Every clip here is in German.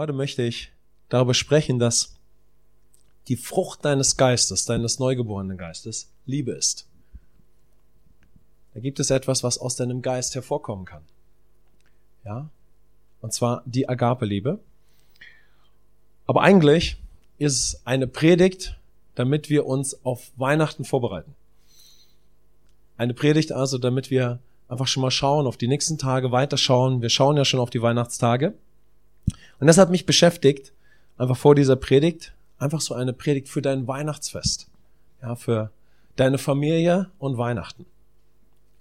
Heute möchte ich darüber sprechen, dass die Frucht deines Geistes, deines neugeborenen Geistes, Liebe ist. Da gibt es etwas, was aus deinem Geist hervorkommen kann. Ja? Und zwar die Agape-Liebe. Aber eigentlich ist es eine Predigt, damit wir uns auf Weihnachten vorbereiten. Eine Predigt also, damit wir einfach schon mal schauen, auf die nächsten Tage weiterschauen. Wir schauen ja schon auf die Weihnachtstage. Und das hat mich beschäftigt, einfach vor dieser Predigt, einfach so eine Predigt für dein Weihnachtsfest. Ja, für deine Familie und Weihnachten.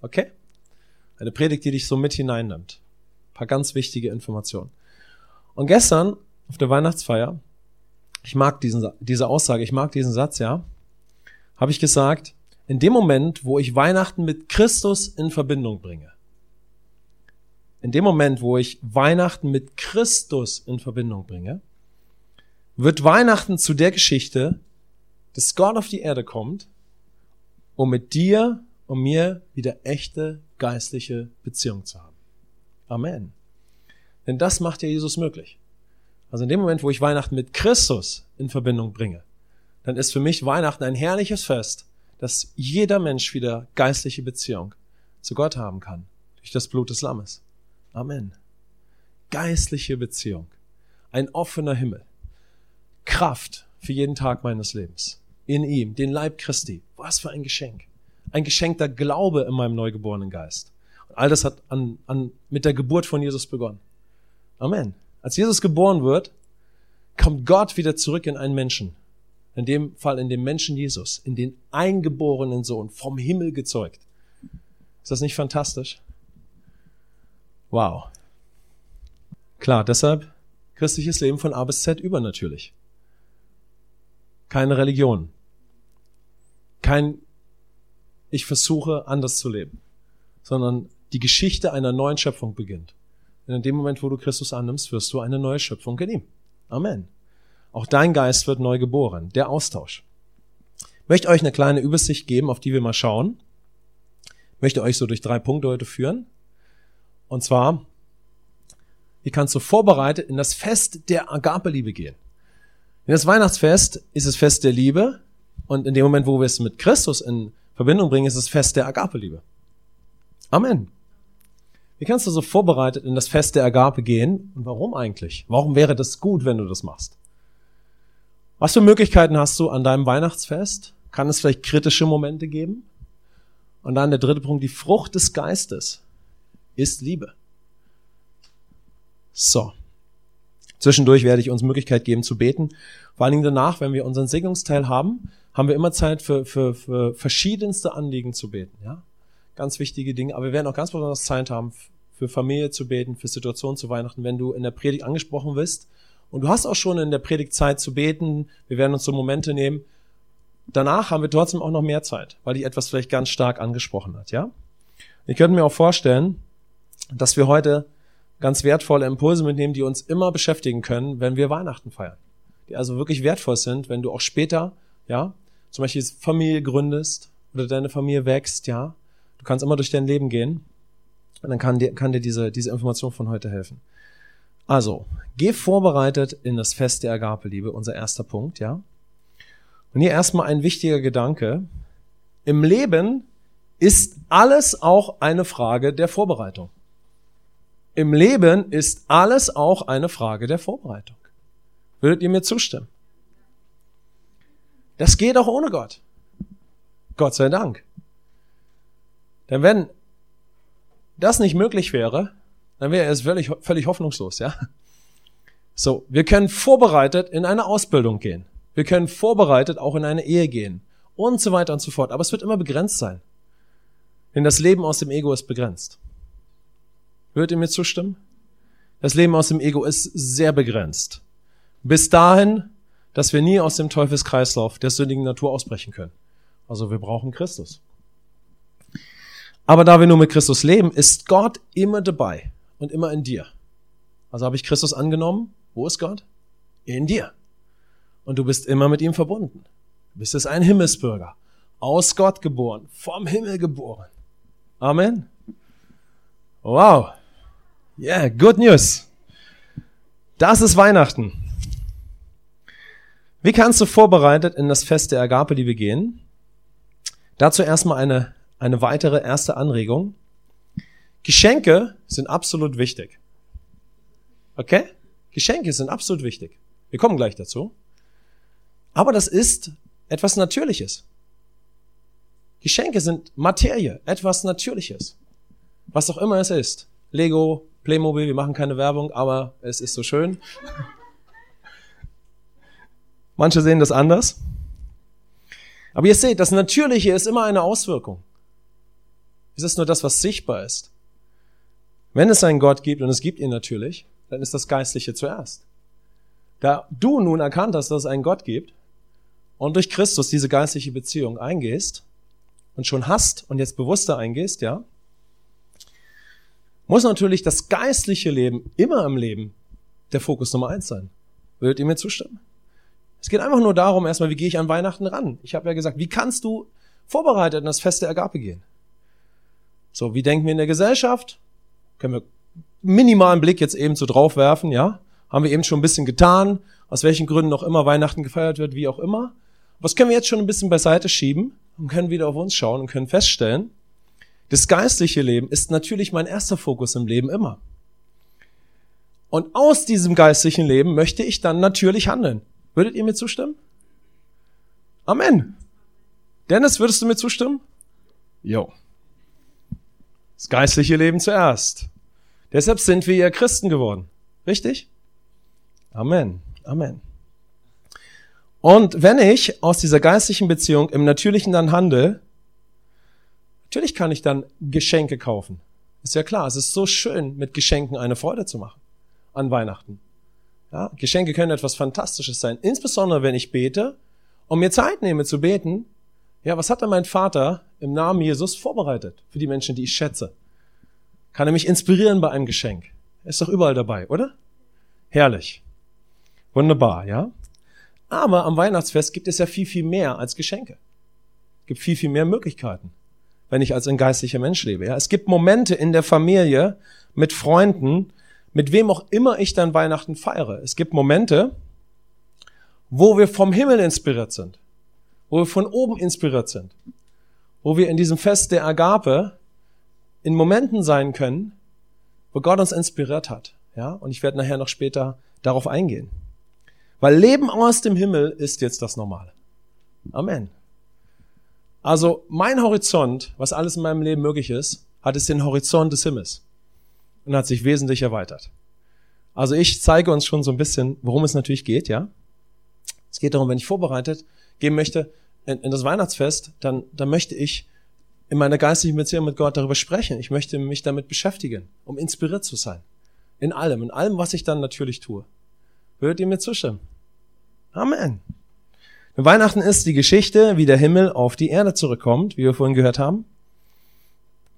Okay? Eine Predigt, die dich so mit hineinnimmt. Ein paar ganz wichtige Informationen. Und gestern auf der Weihnachtsfeier, ich mag diesen, diese Aussage, ich mag diesen Satz, ja, habe ich gesagt, in dem Moment, wo ich Weihnachten mit Christus in Verbindung bringe, in dem Moment, wo ich Weihnachten mit Christus in Verbindung bringe, wird Weihnachten zu der Geschichte, dass Gott auf die Erde kommt, um mit dir und mir wieder echte geistliche Beziehung zu haben. Amen. Denn das macht ja Jesus möglich. Also in dem Moment, wo ich Weihnachten mit Christus in Verbindung bringe, dann ist für mich Weihnachten ein herrliches Fest, dass jeder Mensch wieder geistliche Beziehung zu Gott haben kann, durch das Blut des Lammes. Amen. Geistliche Beziehung. Ein offener Himmel. Kraft für jeden Tag meines Lebens. In ihm, den Leib Christi. Was für ein Geschenk. Ein geschenkter Glaube in meinem neugeborenen Geist. Und all das hat an, an, mit der Geburt von Jesus begonnen. Amen. Als Jesus geboren wird, kommt Gott wieder zurück in einen Menschen. In dem Fall in den Menschen Jesus, in den eingeborenen Sohn, vom Himmel gezeugt. Ist das nicht fantastisch? Wow. Klar, deshalb christliches Leben von A bis Z übernatürlich. Keine Religion. Kein ich versuche anders zu leben, sondern die Geschichte einer neuen Schöpfung beginnt. Denn in dem Moment, wo du Christus annimmst, wirst du eine neue Schöpfung in ihm. Amen. Auch dein Geist wird neu geboren. Der Austausch. Ich möchte euch eine kleine Übersicht geben, auf die wir mal schauen. Ich möchte euch so durch drei Punkte heute führen. Und zwar, wie kannst du vorbereitet in das Fest der Agape-Liebe gehen? In das Weihnachtsfest ist es Fest der Liebe und in dem Moment, wo wir es mit Christus in Verbindung bringen, ist es Fest der Agape-Liebe. Amen. Wie kannst du so vorbereitet in das Fest der Agape gehen? Und warum eigentlich? Warum wäre das gut, wenn du das machst? Was für Möglichkeiten hast du an deinem Weihnachtsfest? Kann es vielleicht kritische Momente geben? Und dann der dritte Punkt, die Frucht des Geistes ist Liebe. So. Zwischendurch werde ich uns Möglichkeit geben zu beten. Vor allen Dingen danach, wenn wir unseren Segnungsteil haben, haben wir immer Zeit für, für, für verschiedenste Anliegen zu beten. Ja? Ganz wichtige Dinge. Aber wir werden auch ganz besonders Zeit haben, für Familie zu beten, für Situationen zu Weihnachten, wenn du in der Predigt angesprochen wirst. Und du hast auch schon in der Predigt Zeit zu beten. Wir werden uns so Momente nehmen. Danach haben wir trotzdem auch noch mehr Zeit, weil die etwas vielleicht ganz stark angesprochen hat, ja? Ich könnte mir auch vorstellen, dass wir heute ganz wertvolle Impulse mitnehmen, die uns immer beschäftigen können, wenn wir Weihnachten feiern. Die also wirklich wertvoll sind, wenn du auch später, ja, zum Beispiel Familie gründest oder deine Familie wächst, ja. Du kannst immer durch dein Leben gehen und dann kann dir, kann dir diese, diese Information von heute helfen. Also, geh vorbereitet in das Fest der Agape-Liebe, unser erster Punkt, ja. Und hier erstmal ein wichtiger Gedanke. Im Leben ist alles auch eine Frage der Vorbereitung. Im Leben ist alles auch eine Frage der Vorbereitung. Würdet ihr mir zustimmen? Das geht auch ohne Gott. Gott sei Dank. Denn wenn das nicht möglich wäre, dann wäre es völlig, völlig hoffnungslos, ja? So, wir können vorbereitet in eine Ausbildung gehen. Wir können vorbereitet auch in eine Ehe gehen. Und so weiter und so fort. Aber es wird immer begrenzt sein. Denn das Leben aus dem Ego ist begrenzt. Würdet ihr mir zustimmen? Das Leben aus dem Ego ist sehr begrenzt. Bis dahin, dass wir nie aus dem Teufelskreislauf der sündigen Natur ausbrechen können. Also wir brauchen Christus. Aber da wir nur mit Christus leben, ist Gott immer dabei und immer in dir. Also habe ich Christus angenommen. Wo ist Gott? In dir. Und du bist immer mit ihm verbunden. Du bist es ein Himmelsbürger. Aus Gott geboren. Vom Himmel geboren. Amen. Wow. Yeah, good news. Das ist Weihnachten. Wie kannst du vorbereitet in das Fest der Agape-Liebe gehen? Dazu erstmal eine, eine weitere erste Anregung. Geschenke sind absolut wichtig. Okay? Geschenke sind absolut wichtig. Wir kommen gleich dazu. Aber das ist etwas Natürliches. Geschenke sind Materie, etwas Natürliches. Was auch immer es ist. Lego, Playmobil, wir machen keine Werbung, aber es ist so schön. Manche sehen das anders. Aber ihr seht, das Natürliche ist immer eine Auswirkung. Es ist nur das, was sichtbar ist. Wenn es einen Gott gibt, und es gibt ihn natürlich, dann ist das Geistliche zuerst. Da du nun erkannt hast, dass es einen Gott gibt und durch Christus diese geistliche Beziehung eingehst und schon hast und jetzt bewusster eingehst, ja, muss natürlich das geistliche Leben immer im Leben der Fokus Nummer eins sein. Würdet ihr mir zustimmen? Es geht einfach nur darum, erstmal, wie gehe ich an Weihnachten ran? Ich habe ja gesagt, wie kannst du vorbereitet in das Fest der Agape gehen? So, wie denken wir in der Gesellschaft? Können wir minimalen Blick jetzt eben so drauf werfen, ja? Haben wir eben schon ein bisschen getan, aus welchen Gründen noch immer Weihnachten gefeiert wird, wie auch immer. Was können wir jetzt schon ein bisschen beiseite schieben und können wieder auf uns schauen und können feststellen, das geistliche Leben ist natürlich mein erster Fokus im Leben immer. Und aus diesem geistlichen Leben möchte ich dann natürlich handeln. Würdet ihr mir zustimmen? Amen. Dennis, würdest du mir zustimmen? Jo. Das geistliche Leben zuerst. Deshalb sind wir ja Christen geworden. Richtig? Amen. Amen. Und wenn ich aus dieser geistlichen Beziehung im Natürlichen dann handle, Natürlich kann ich dann Geschenke kaufen. Ist ja klar, es ist so schön, mit Geschenken eine Freude zu machen an Weihnachten. Ja, Geschenke können etwas Fantastisches sein, insbesondere wenn ich bete und mir Zeit nehme zu beten. Ja, was hat denn mein Vater im Namen Jesus vorbereitet für die Menschen, die ich schätze? Kann er mich inspirieren bei einem Geschenk? Er ist doch überall dabei, oder? Herrlich. Wunderbar, ja? Aber am Weihnachtsfest gibt es ja viel, viel mehr als Geschenke. Es gibt viel, viel mehr Möglichkeiten wenn ich als ein geistlicher Mensch lebe. Ja? Es gibt Momente in der Familie mit Freunden, mit wem auch immer ich dann Weihnachten feiere. Es gibt Momente, wo wir vom Himmel inspiriert sind, wo wir von oben inspiriert sind, wo wir in diesem Fest der Agape in Momenten sein können, wo Gott uns inspiriert hat. Ja, und ich werde nachher noch später darauf eingehen. Weil Leben aus dem Himmel ist jetzt das Normale. Amen. Also mein Horizont, was alles in meinem Leben möglich ist, hat es den Horizont des Himmels und hat sich wesentlich erweitert. Also ich zeige uns schon so ein bisschen, worum es natürlich geht, ja. Es geht darum, wenn ich vorbereitet gehen möchte in, in das Weihnachtsfest, dann, dann möchte ich in meiner geistigen Beziehung mit Gott darüber sprechen. Ich möchte mich damit beschäftigen, um inspiriert zu sein. In allem, in allem, was ich dann natürlich tue. Würdet ihr mir zustimmen? Amen. Weihnachten ist die Geschichte, wie der Himmel auf die Erde zurückkommt, wie wir vorhin gehört haben.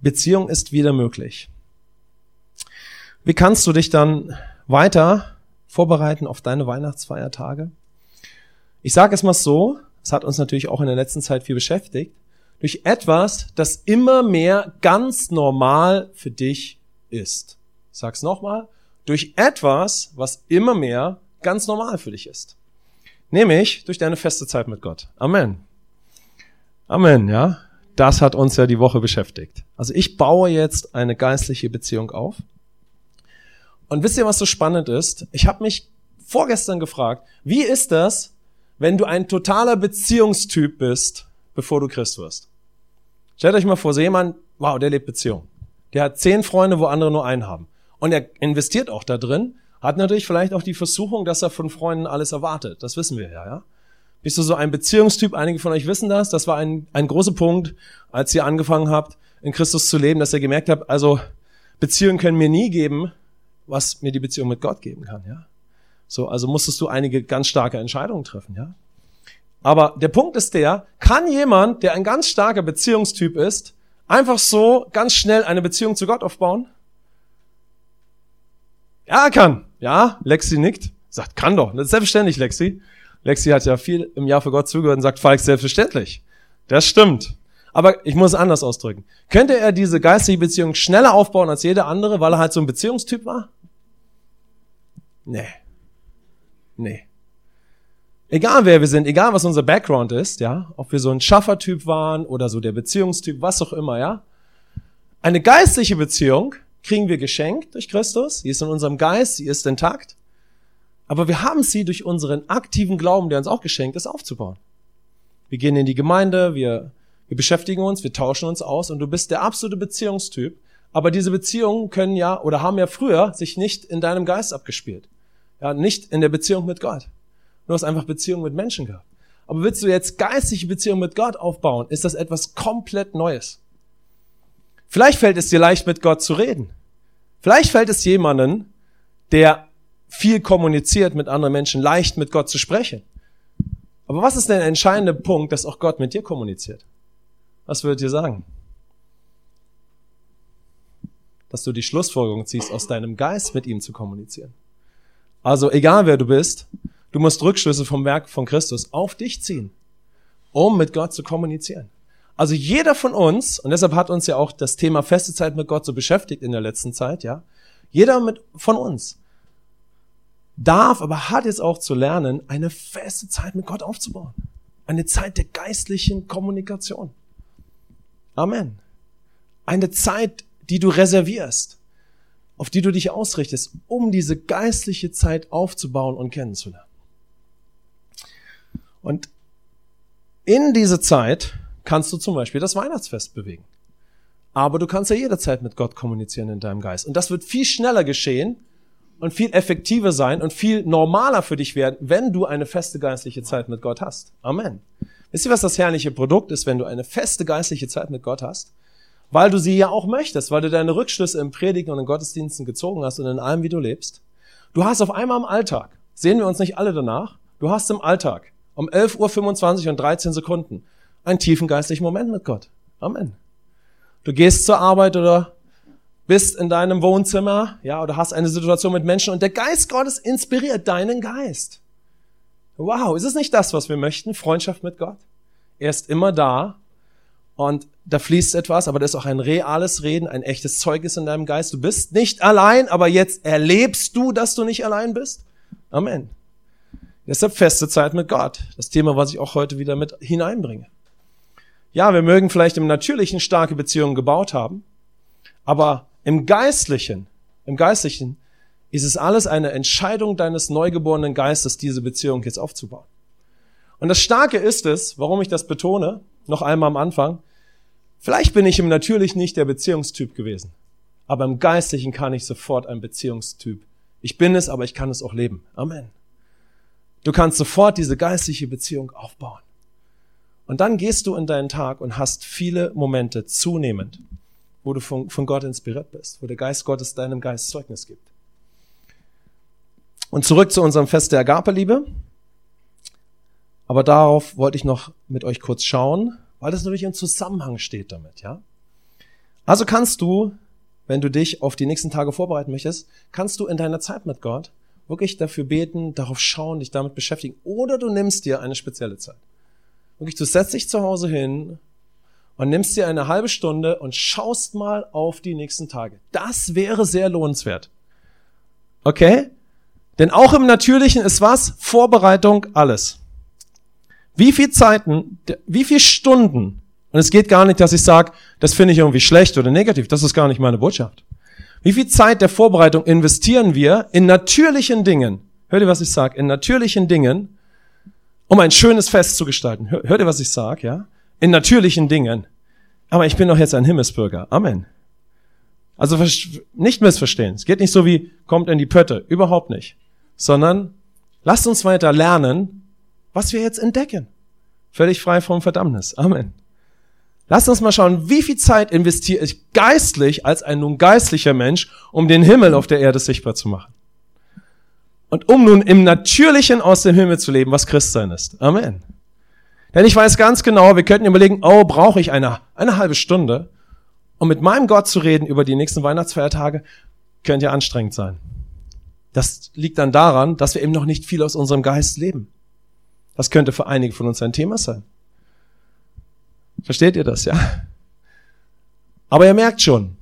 Beziehung ist wieder möglich. Wie kannst du dich dann weiter vorbereiten auf deine Weihnachtsfeiertage? Ich sage es mal so, es hat uns natürlich auch in der letzten Zeit viel beschäftigt, durch etwas, das immer mehr ganz normal für dich ist. Ich sag's nochmal, durch etwas, was immer mehr ganz normal für dich ist. Nämlich durch deine feste Zeit mit Gott. Amen. Amen, ja. Das hat uns ja die Woche beschäftigt. Also ich baue jetzt eine geistliche Beziehung auf. Und wisst ihr, was so spannend ist? Ich habe mich vorgestern gefragt, wie ist das, wenn du ein totaler Beziehungstyp bist, bevor du Christ wirst? Stellt euch mal vor, so jemand, wow, der lebt Beziehung. Der hat zehn Freunde, wo andere nur einen haben. Und er investiert auch da drin hat natürlich vielleicht auch die Versuchung, dass er von Freunden alles erwartet. Das wissen wir ja, ja. Bist du so ein Beziehungstyp? Einige von euch wissen das. Das war ein, ein großer Punkt, als ihr angefangen habt, in Christus zu leben, dass ihr gemerkt habt, also Beziehungen können mir nie geben, was mir die Beziehung mit Gott geben kann, ja. So, also musstest du einige ganz starke Entscheidungen treffen, ja. Aber der Punkt ist der, kann jemand, der ein ganz starker Beziehungstyp ist, einfach so ganz schnell eine Beziehung zu Gott aufbauen? Ja, er kann. Ja, Lexi nickt. Sagt, kann doch. Das ist selbstverständlich, Lexi. Lexi hat ja viel im Jahr für Gott zugehört und sagt, Falk, selbstverständlich. Das stimmt. Aber ich muss es anders ausdrücken. Könnte er diese geistige Beziehung schneller aufbauen als jeder andere, weil er halt so ein Beziehungstyp war? Nee, Nee. Egal wer wir sind, egal was unser Background ist, ja, ob wir so ein Schaffertyp waren oder so der Beziehungstyp, was auch immer, ja. Eine geistliche Beziehung kriegen wir geschenkt durch Christus. Sie ist in unserem Geist, sie ist intakt. Aber wir haben sie durch unseren aktiven Glauben, der uns auch geschenkt ist, aufzubauen. Wir gehen in die Gemeinde, wir, wir beschäftigen uns, wir tauschen uns aus und du bist der absolute Beziehungstyp. Aber diese Beziehungen können ja oder haben ja früher sich nicht in deinem Geist abgespielt. Ja, nicht in der Beziehung mit Gott. Du hast einfach Beziehungen mit Menschen gehabt. Aber willst du jetzt geistliche Beziehungen mit Gott aufbauen, ist das etwas komplett Neues. Vielleicht fällt es dir leicht, mit Gott zu reden. Vielleicht fällt es jemanden, der viel kommuniziert mit anderen Menschen, leicht mit Gott zu sprechen. Aber was ist denn der entscheidende Punkt, dass auch Gott mit dir kommuniziert? Was würdet ihr sagen? Dass du die Schlussfolgerung ziehst, aus deinem Geist mit ihm zu kommunizieren. Also egal wer du bist, du musst Rückschlüsse vom Werk von Christus auf dich ziehen, um mit Gott zu kommunizieren. Also jeder von uns, und deshalb hat uns ja auch das Thema feste Zeit mit Gott so beschäftigt in der letzten Zeit, ja. Jeder mit, von uns darf, aber hat jetzt auch zu lernen, eine feste Zeit mit Gott aufzubauen. Eine Zeit der geistlichen Kommunikation. Amen. Eine Zeit, die du reservierst, auf die du dich ausrichtest, um diese geistliche Zeit aufzubauen und kennenzulernen. Und in diese Zeit kannst du zum Beispiel das Weihnachtsfest bewegen. Aber du kannst ja jederzeit mit Gott kommunizieren in deinem Geist. Und das wird viel schneller geschehen, und viel effektiver sein und viel normaler für dich werden, wenn du eine feste geistliche Zeit mit Gott hast. Amen. Wisst ihr, was das herrliche Produkt ist, wenn du eine feste geistliche Zeit mit Gott hast? Weil du sie ja auch möchtest, weil du deine Rückschlüsse im Predigen und in Gottesdiensten gezogen hast und in allem, wie du lebst. Du hast auf einmal im Alltag, sehen wir uns nicht alle danach, du hast im Alltag um 11.25 Uhr und 13 Sekunden einen tiefen geistlichen Moment mit Gott. Amen. Du gehst zur Arbeit oder bist in deinem Wohnzimmer, ja, oder hast eine Situation mit Menschen und der Geist Gottes inspiriert deinen Geist. Wow, ist es nicht das, was wir möchten? Freundschaft mit Gott? Er ist immer da und da fließt etwas, aber das ist auch ein reales Reden, ein echtes Zeugnis in deinem Geist. Du bist nicht allein, aber jetzt erlebst du, dass du nicht allein bist. Amen. Deshalb feste Zeit mit Gott. Das Thema, was ich auch heute wieder mit hineinbringe. Ja, wir mögen vielleicht im Natürlichen starke Beziehungen gebaut haben, aber im Geistlichen, im Geistlichen ist es alles eine Entscheidung deines neugeborenen Geistes, diese Beziehung jetzt aufzubauen. Und das Starke ist es, warum ich das betone, noch einmal am Anfang, vielleicht bin ich im Natürlichen nicht der Beziehungstyp gewesen, aber im Geistlichen kann ich sofort ein Beziehungstyp. Ich bin es, aber ich kann es auch leben. Amen. Du kannst sofort diese geistliche Beziehung aufbauen. Und dann gehst du in deinen Tag und hast viele Momente zunehmend wo du von, von Gott inspiriert bist, wo der Geist Gottes deinem Geist Zeugnis gibt. Und zurück zu unserem Fest der Agape-Liebe. Aber darauf wollte ich noch mit euch kurz schauen, weil das natürlich im Zusammenhang steht damit, ja. Also kannst du, wenn du dich auf die nächsten Tage vorbereiten möchtest, kannst du in deiner Zeit mit Gott wirklich dafür beten, darauf schauen, dich damit beschäftigen. Oder du nimmst dir eine spezielle Zeit. Wirklich, du setzt dich zu Hause hin und nimmst dir eine halbe Stunde und schaust mal auf die nächsten Tage. Das wäre sehr lohnenswert. Okay? Denn auch im Natürlichen ist was? Vorbereitung, alles. Wie viel Zeiten, wie viel Stunden, und es geht gar nicht, dass ich sage, das finde ich irgendwie schlecht oder negativ, das ist gar nicht meine Botschaft. Wie viel Zeit der Vorbereitung investieren wir in natürlichen Dingen? Hört ihr, was ich sage? In natürlichen Dingen, um ein schönes Fest zu gestalten. Hört ihr, was ich sage, ja? In natürlichen Dingen. Aber ich bin doch jetzt ein Himmelsbürger. Amen. Also nicht missverstehen. Es geht nicht so wie, kommt in die Pötte. Überhaupt nicht. Sondern lasst uns weiter lernen, was wir jetzt entdecken. Völlig frei vom Verdammnis. Amen. Lasst uns mal schauen, wie viel Zeit investiere ich geistlich als ein nun geistlicher Mensch, um den Himmel auf der Erde sichtbar zu machen. Und um nun im Natürlichen aus dem Himmel zu leben, was Christsein ist. Amen. Denn ich weiß ganz genau, wir könnten überlegen, oh, brauche ich eine, eine halbe Stunde, um mit meinem Gott zu reden über die nächsten Weihnachtsfeiertage, könnte ja anstrengend sein. Das liegt dann daran, dass wir eben noch nicht viel aus unserem Geist leben. Das könnte für einige von uns ein Thema sein. Versteht ihr das, ja? Aber ihr merkt schon,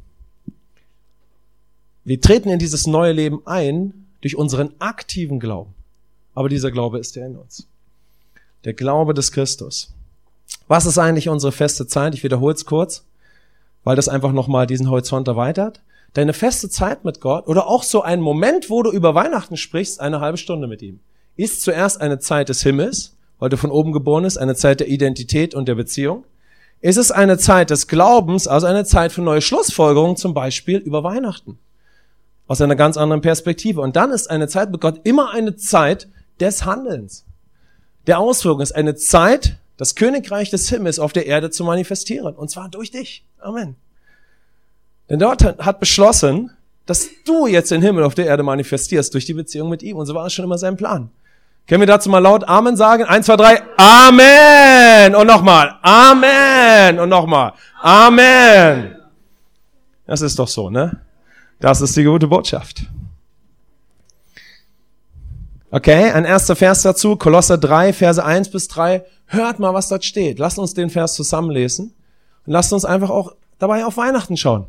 wir treten in dieses neue Leben ein durch unseren aktiven Glauben. aber dieser Glaube ist ja in uns. Der Glaube des Christus. Was ist eigentlich unsere feste Zeit? Ich wiederhole es kurz, weil das einfach nochmal diesen Horizont erweitert. Deine feste Zeit mit Gott oder auch so ein Moment, wo du über Weihnachten sprichst, eine halbe Stunde mit ihm, ist zuerst eine Zeit des Himmels, weil du von oben geboren bist, eine Zeit der Identität und der Beziehung. Ist es eine Zeit des Glaubens, also eine Zeit für neue Schlussfolgerungen, zum Beispiel über Weihnachten. Aus einer ganz anderen Perspektive. Und dann ist eine Zeit mit Gott immer eine Zeit des Handelns. Der Auswirkung ist eine Zeit, das Königreich des Himmels auf der Erde zu manifestieren. Und zwar durch dich. Amen. Denn dort hat beschlossen, dass du jetzt den Himmel auf der Erde manifestierst durch die Beziehung mit ihm. Und so war es schon immer sein Plan. Können wir dazu mal laut Amen sagen? Eins, zwei, drei. Amen. Und nochmal. Amen. Und nochmal. Amen. Das ist doch so, ne? Das ist die gute Botschaft. Okay, ein erster Vers dazu, Kolosser 3, Verse 1 bis 3. Hört mal, was dort steht. Lasst uns den Vers zusammenlesen und lasst uns einfach auch dabei auf Weihnachten schauen.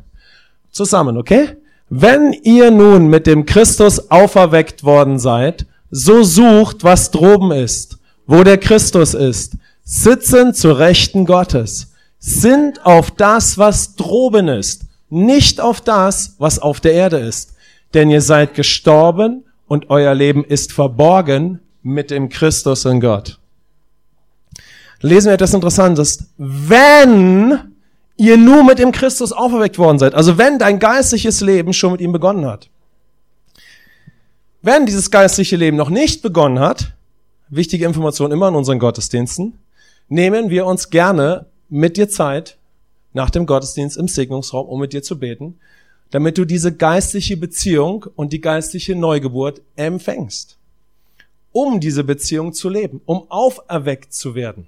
Zusammen, okay? Wenn ihr nun mit dem Christus auferweckt worden seid, so sucht, was droben ist, wo der Christus ist, sitzen zur Rechten Gottes, sind auf das, was droben ist, nicht auf das, was auf der Erde ist. Denn ihr seid gestorben und euer Leben ist verborgen mit dem Christus in Gott. Lesen wir etwas Interessantes. Wenn ihr nur mit dem Christus auferweckt worden seid, also wenn dein geistliches Leben schon mit ihm begonnen hat, wenn dieses geistliche Leben noch nicht begonnen hat, wichtige Information immer in unseren Gottesdiensten, nehmen wir uns gerne mit dir Zeit nach dem Gottesdienst im Segnungsraum, um mit dir zu beten, damit du diese geistliche Beziehung und die geistliche Neugeburt empfängst. Um diese Beziehung zu leben, um auferweckt zu werden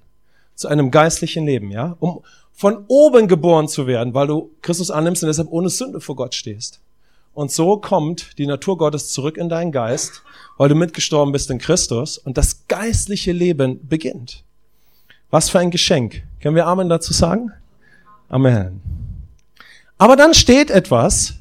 zu einem geistlichen Leben, ja, um von oben geboren zu werden, weil du Christus annimmst und deshalb ohne Sünde vor Gott stehst. Und so kommt die Natur Gottes zurück in deinen Geist, weil du mitgestorben bist in Christus und das geistliche Leben beginnt. Was für ein Geschenk. Können wir Amen dazu sagen? Amen. Aber dann steht etwas,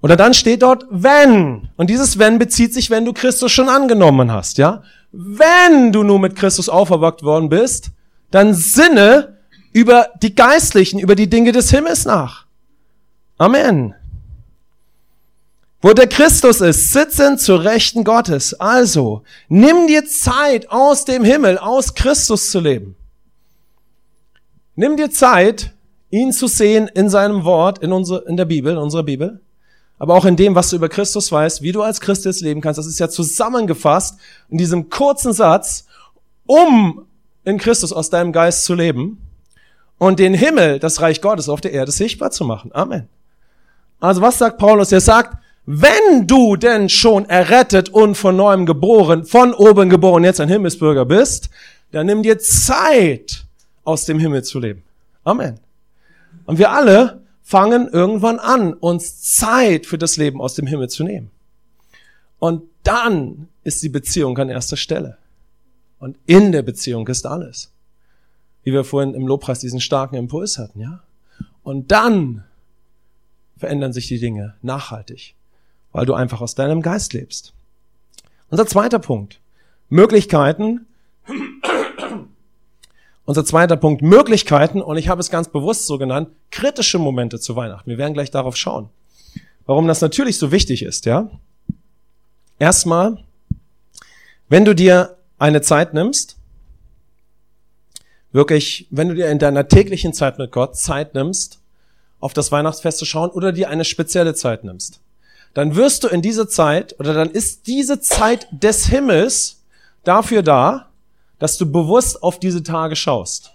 oder dann steht dort wenn. Und dieses wenn bezieht sich, wenn du Christus schon angenommen hast, ja? Wenn du nun mit Christus auferweckt worden bist, dann sinne über die geistlichen, über die Dinge des Himmels nach. Amen. Wo der Christus ist, sitzen zur Rechten Gottes. Also, nimm dir Zeit, aus dem Himmel, aus Christus zu leben. Nimm dir Zeit, ihn zu sehen in seinem Wort, in, unsere, in der Bibel, in unserer Bibel, aber auch in dem, was du über Christus weißt, wie du als Christ jetzt leben kannst. Das ist ja zusammengefasst in diesem kurzen Satz, um in Christus aus deinem Geist zu leben und den Himmel, das Reich Gottes auf der Erde sichtbar zu machen. Amen. Also was sagt Paulus? Er sagt, wenn du denn schon errettet und von neuem geboren, von oben geboren, jetzt ein Himmelsbürger bist, dann nimm dir Zeit, aus dem Himmel zu leben. Amen. Und wir alle fangen irgendwann an, uns Zeit für das Leben aus dem Himmel zu nehmen. Und dann ist die Beziehung an erster Stelle. Und in der Beziehung ist alles. Wie wir vorhin im Lobpreis diesen starken Impuls hatten, ja? Und dann verändern sich die Dinge nachhaltig weil du einfach aus deinem Geist lebst. Unser zweiter Punkt. Möglichkeiten. Unser zweiter Punkt. Möglichkeiten. Und ich habe es ganz bewusst so genannt. Kritische Momente zu Weihnachten. Wir werden gleich darauf schauen. Warum das natürlich so wichtig ist, ja? Erstmal, wenn du dir eine Zeit nimmst, wirklich, wenn du dir in deiner täglichen Zeit mit Gott Zeit nimmst, auf das Weihnachtsfest zu schauen oder dir eine spezielle Zeit nimmst dann wirst du in dieser Zeit oder dann ist diese Zeit des Himmels dafür da, dass du bewusst auf diese Tage schaust,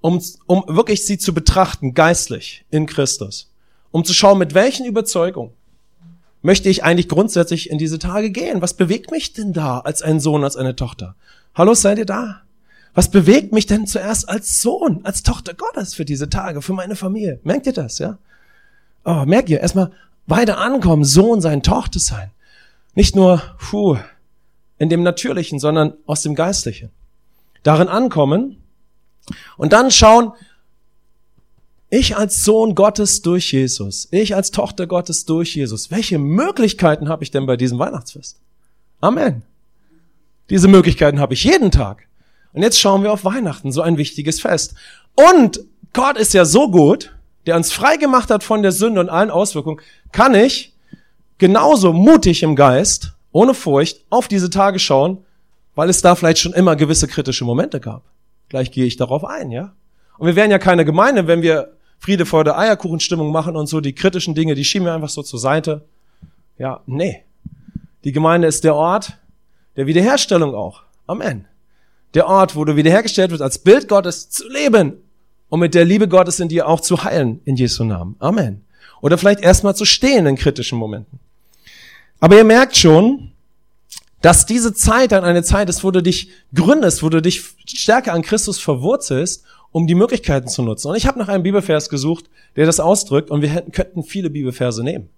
um, um wirklich sie zu betrachten, geistlich in Christus, um zu schauen, mit welchen Überzeugungen möchte ich eigentlich grundsätzlich in diese Tage gehen? Was bewegt mich denn da als ein Sohn, als eine Tochter? Hallo, seid ihr da? Was bewegt mich denn zuerst als Sohn, als Tochter Gottes für diese Tage, für meine Familie? Merkt ihr das, ja? Oh, merkt ihr, erstmal, weiter ankommen, Sohn sein, Tochter sein. Nicht nur, puh, in dem Natürlichen, sondern aus dem Geistlichen. Darin ankommen und dann schauen, ich als Sohn Gottes durch Jesus, ich als Tochter Gottes durch Jesus, welche Möglichkeiten habe ich denn bei diesem Weihnachtsfest? Amen. Diese Möglichkeiten habe ich jeden Tag. Und jetzt schauen wir auf Weihnachten, so ein wichtiges Fest. Und Gott ist ja so gut, der uns frei gemacht hat von der Sünde und allen Auswirkungen, kann ich genauso mutig im Geist, ohne Furcht, auf diese Tage schauen, weil es da vielleicht schon immer gewisse kritische Momente gab. Gleich gehe ich darauf ein, ja? Und wir wären ja keine Gemeinde, wenn wir Friede vor der Eierkuchenstimmung machen und so die kritischen Dinge, die schieben wir einfach so zur Seite. Ja, nee. Die Gemeinde ist der Ort der Wiederherstellung auch. Amen. Der Ort, wo du wiederhergestellt wirst, als Bild Gottes zu leben und mit der Liebe Gottes in dir auch zu heilen, in Jesu Namen. Amen. Oder vielleicht erstmal zu stehen in kritischen Momenten. Aber ihr merkt schon, dass diese Zeit dann eine Zeit ist, wo du dich gründest, wo du dich stärker an Christus verwurzelst, um die Möglichkeiten zu nutzen. Und ich habe nach einem Bibelvers gesucht, der das ausdrückt, und wir hätten, könnten viele Bibelverse nehmen,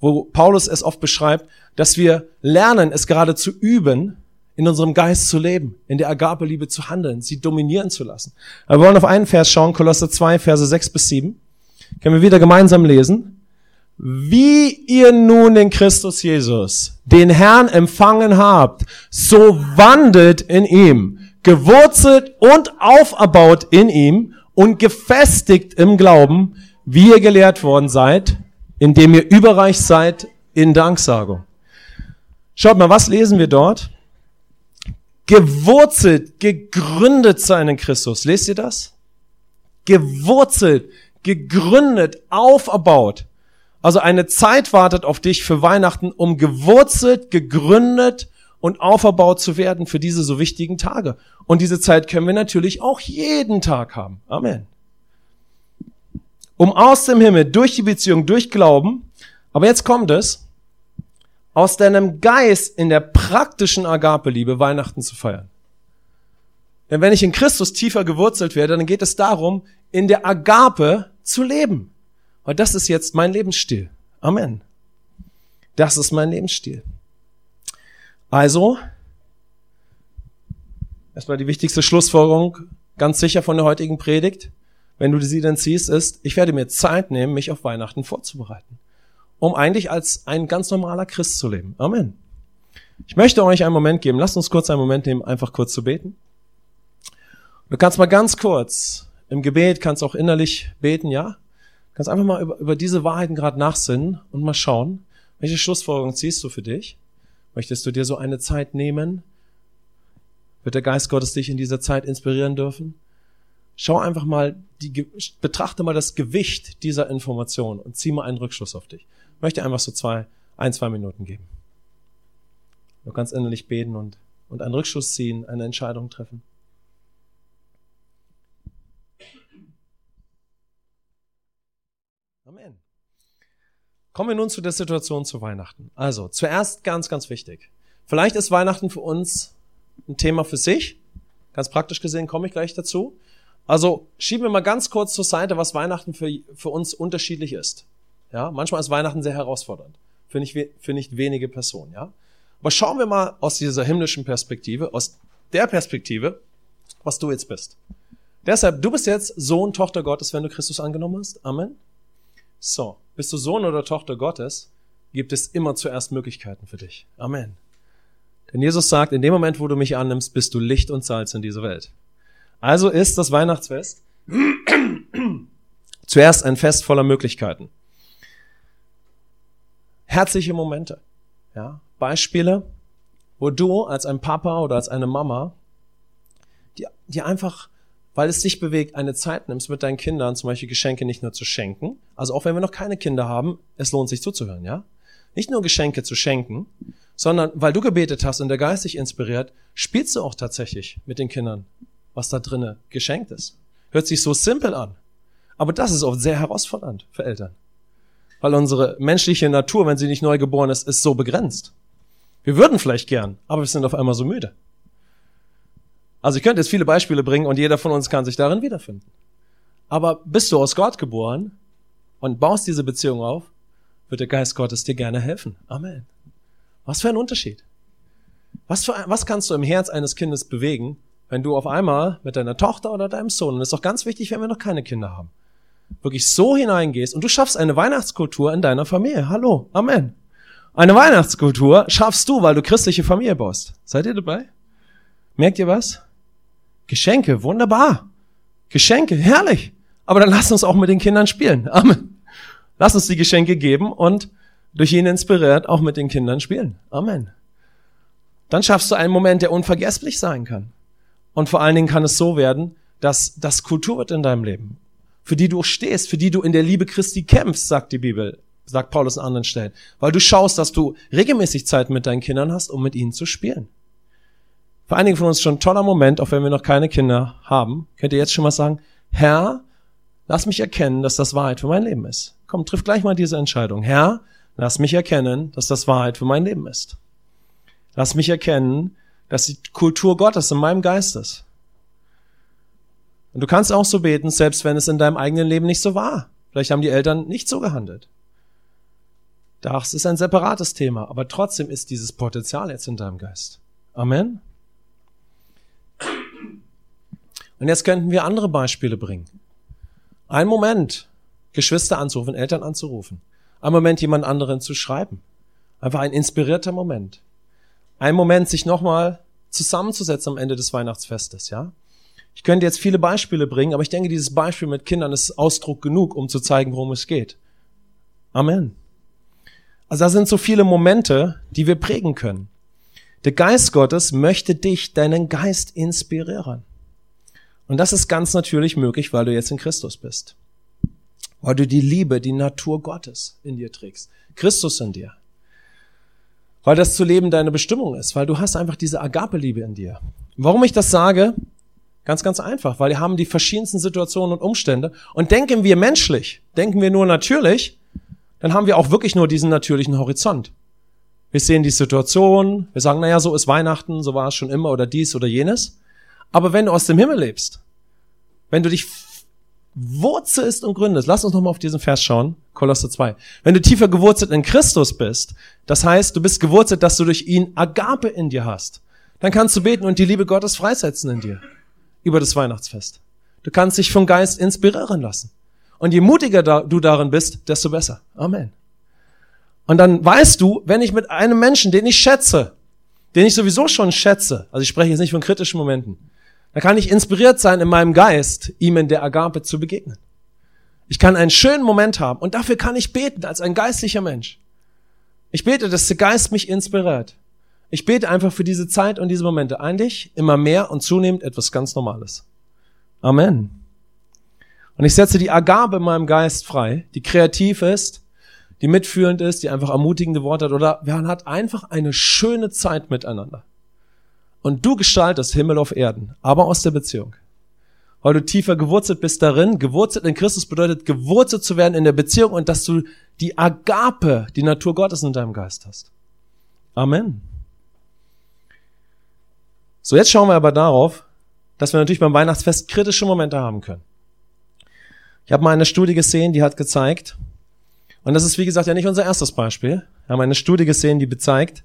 wo Paulus es oft beschreibt, dass wir lernen, es gerade zu üben, in unserem Geist zu leben, in der Agape-Liebe zu handeln, sie dominieren zu lassen. Aber wir wollen auf einen Vers schauen, Kolosser 2, Verse 6 bis 7. Können wir wieder gemeinsam lesen. Wie ihr nun in Christus Jesus den Herrn empfangen habt, so wandelt in ihm, gewurzelt und auferbaut in ihm und gefestigt im Glauben, wie ihr gelehrt worden seid, indem ihr überreich seid in Danksagung. Schaut mal, was lesen wir dort? Gewurzelt, gegründet sein in Christus. Lest ihr das? Gewurzelt, gegründet, auferbaut. Also eine Zeit wartet auf dich für Weihnachten, um gewurzelt, gegründet und auferbaut zu werden für diese so wichtigen Tage. Und diese Zeit können wir natürlich auch jeden Tag haben. Amen. Um aus dem Himmel, durch die Beziehung, durch Glauben, aber jetzt kommt es, aus deinem Geist in der praktischen Agape-Liebe Weihnachten zu feiern. Denn wenn ich in Christus tiefer gewurzelt werde, dann geht es darum, in der Agape zu leben. Und das ist jetzt mein Lebensstil. Amen. Das ist mein Lebensstil. Also, erstmal die wichtigste Schlussfolgerung, ganz sicher von der heutigen Predigt, wenn du sie dann ziehst, ist, ich werde mir Zeit nehmen, mich auf Weihnachten vorzubereiten, um eigentlich als ein ganz normaler Christ zu leben. Amen. Ich möchte euch einen Moment geben, lasst uns kurz einen Moment nehmen, einfach kurz zu beten. Du kannst mal ganz kurz im Gebet, kannst auch innerlich beten, ja? Kannst einfach mal über, über diese Wahrheiten gerade nachsinnen und mal schauen, welche Schlussfolgerung ziehst du für dich? Möchtest du dir so eine Zeit nehmen? Wird der Geist Gottes dich in dieser Zeit inspirieren dürfen? Schau einfach mal, die, betrachte mal das Gewicht dieser Information und zieh mal einen Rückschluss auf dich. Ich möchte einfach so zwei, ein, zwei Minuten geben. Du kannst innerlich beten und, und einen Rückschluss ziehen, eine Entscheidung treffen. Amen. Kommen wir nun zu der Situation zu Weihnachten. Also, zuerst ganz, ganz wichtig. Vielleicht ist Weihnachten für uns ein Thema für sich. Ganz praktisch gesehen komme ich gleich dazu. Also schieben wir mal ganz kurz zur Seite, was Weihnachten für, für uns unterschiedlich ist. Ja, manchmal ist Weihnachten sehr herausfordernd. Für nicht, für nicht wenige Personen, ja. Aber schauen wir mal aus dieser himmlischen Perspektive, aus der Perspektive, was du jetzt bist. Deshalb, du bist jetzt Sohn, Tochter Gottes, wenn du Christus angenommen hast. Amen. So, bist du Sohn oder Tochter Gottes, gibt es immer zuerst Möglichkeiten für dich. Amen. Denn Jesus sagt, in dem Moment, wo du mich annimmst, bist du Licht und Salz in dieser Welt. Also ist das Weihnachtsfest zuerst ein Fest voller Möglichkeiten. Herzliche Momente. Ja, Beispiele, wo du als ein Papa oder als eine Mama die, die einfach weil es dich bewegt, eine Zeit nimmst mit deinen Kindern, zum Beispiel Geschenke nicht nur zu schenken, also auch wenn wir noch keine Kinder haben, es lohnt sich zuzuhören, ja? Nicht nur Geschenke zu schenken, sondern weil du gebetet hast und der Geist dich inspiriert, spielst du auch tatsächlich mit den Kindern, was da drinnen geschenkt ist. Hört sich so simpel an. Aber das ist oft sehr herausfordernd für Eltern. Weil unsere menschliche Natur, wenn sie nicht neu geboren ist, ist so begrenzt. Wir würden vielleicht gern, aber wir sind auf einmal so müde. Also ich könnte jetzt viele Beispiele bringen und jeder von uns kann sich darin wiederfinden. Aber bist du aus Gott geboren und baust diese Beziehung auf, wird der Geist Gottes dir gerne helfen. Amen. Was für ein Unterschied. Was, für was kannst du im Herz eines Kindes bewegen, wenn du auf einmal mit deiner Tochter oder deinem Sohn, und das ist doch ganz wichtig, wenn wir noch keine Kinder haben, wirklich so hineingehst und du schaffst eine Weihnachtskultur in deiner Familie. Hallo. Amen. Eine Weihnachtskultur schaffst du, weil du christliche Familie baust. Seid ihr dabei? Merkt ihr was? Geschenke, wunderbar. Geschenke, herrlich. Aber dann lass uns auch mit den Kindern spielen. Amen. Lass uns die Geschenke geben und durch ihn inspiriert auch mit den Kindern spielen. Amen. Dann schaffst du einen Moment, der unvergesslich sein kann. Und vor allen Dingen kann es so werden, dass das Kultur wird in deinem Leben, für die du stehst, für die du in der Liebe Christi kämpfst, sagt die Bibel, sagt Paulus an anderen Stellen, weil du schaust, dass du regelmäßig Zeit mit deinen Kindern hast, um mit ihnen zu spielen. Für einige von uns schon ein toller Moment, auch wenn wir noch keine Kinder haben, könnt ihr jetzt schon mal sagen, Herr, lass mich erkennen, dass das Wahrheit für mein Leben ist. Komm, triff gleich mal diese Entscheidung. Herr, lass mich erkennen, dass das Wahrheit für mein Leben ist. Lass mich erkennen, dass die Kultur Gottes in meinem Geist ist. Und du kannst auch so beten, selbst wenn es in deinem eigenen Leben nicht so war. Vielleicht haben die Eltern nicht so gehandelt. Das ist ein separates Thema, aber trotzdem ist dieses Potenzial jetzt in deinem Geist. Amen. Und jetzt könnten wir andere Beispiele bringen. Ein Moment, Geschwister anzurufen, Eltern anzurufen. Ein Moment, jemand anderen zu schreiben. Einfach ein inspirierter Moment. Ein Moment, sich nochmal zusammenzusetzen am Ende des Weihnachtsfestes, ja? Ich könnte jetzt viele Beispiele bringen, aber ich denke, dieses Beispiel mit Kindern ist Ausdruck genug, um zu zeigen, worum es geht. Amen. Also da sind so viele Momente, die wir prägen können. Der Geist Gottes möchte dich, deinen Geist inspirieren. Und das ist ganz natürlich möglich, weil du jetzt in Christus bist. Weil du die Liebe, die Natur Gottes in dir trägst. Christus in dir. Weil das zu leben deine Bestimmung ist, weil du hast einfach diese Agape-Liebe in dir. Warum ich das sage? Ganz, ganz einfach, weil wir haben die verschiedensten Situationen und Umstände. Und denken wir menschlich, denken wir nur natürlich, dann haben wir auch wirklich nur diesen natürlichen Horizont. Wir sehen die Situation, wir sagen, naja, so ist Weihnachten, so war es schon immer oder dies oder jenes. Aber wenn du aus dem Himmel lebst, wenn du dich wurzelst und gründest, lass uns nochmal auf diesen Vers schauen, Kolosse 2. Wenn du tiefer gewurzelt in Christus bist, das heißt, du bist gewurzelt, dass du durch ihn Agape in dir hast, dann kannst du beten und die Liebe Gottes freisetzen in dir über das Weihnachtsfest. Du kannst dich vom Geist inspirieren lassen. Und je mutiger du darin bist, desto besser. Amen. Und dann weißt du, wenn ich mit einem Menschen, den ich schätze, den ich sowieso schon schätze, also ich spreche jetzt nicht von kritischen Momenten, dann kann ich inspiriert sein in meinem Geist, ihm in der Agape zu begegnen. Ich kann einen schönen Moment haben und dafür kann ich beten als ein geistlicher Mensch. Ich bete, dass der Geist mich inspiriert. Ich bete einfach für diese Zeit und diese Momente. Eigentlich immer mehr und zunehmend etwas ganz Normales. Amen. Und ich setze die Agabe in meinem Geist frei, die kreativ ist, die mitfühlend ist, die einfach ermutigende Worte hat oder man hat einfach eine schöne Zeit miteinander. Und du gestaltest Himmel auf Erden, aber aus der Beziehung. Weil du tiefer gewurzelt bist darin. Gewurzelt in Christus bedeutet, gewurzelt zu werden in der Beziehung und dass du die Agape, die Natur Gottes in deinem Geist hast. Amen. So, jetzt schauen wir aber darauf, dass wir natürlich beim Weihnachtsfest kritische Momente haben können. Ich habe mal eine Studie gesehen, die hat gezeigt, und das ist wie gesagt ja nicht unser erstes Beispiel, wir haben eine Studie gesehen, die bezeigt,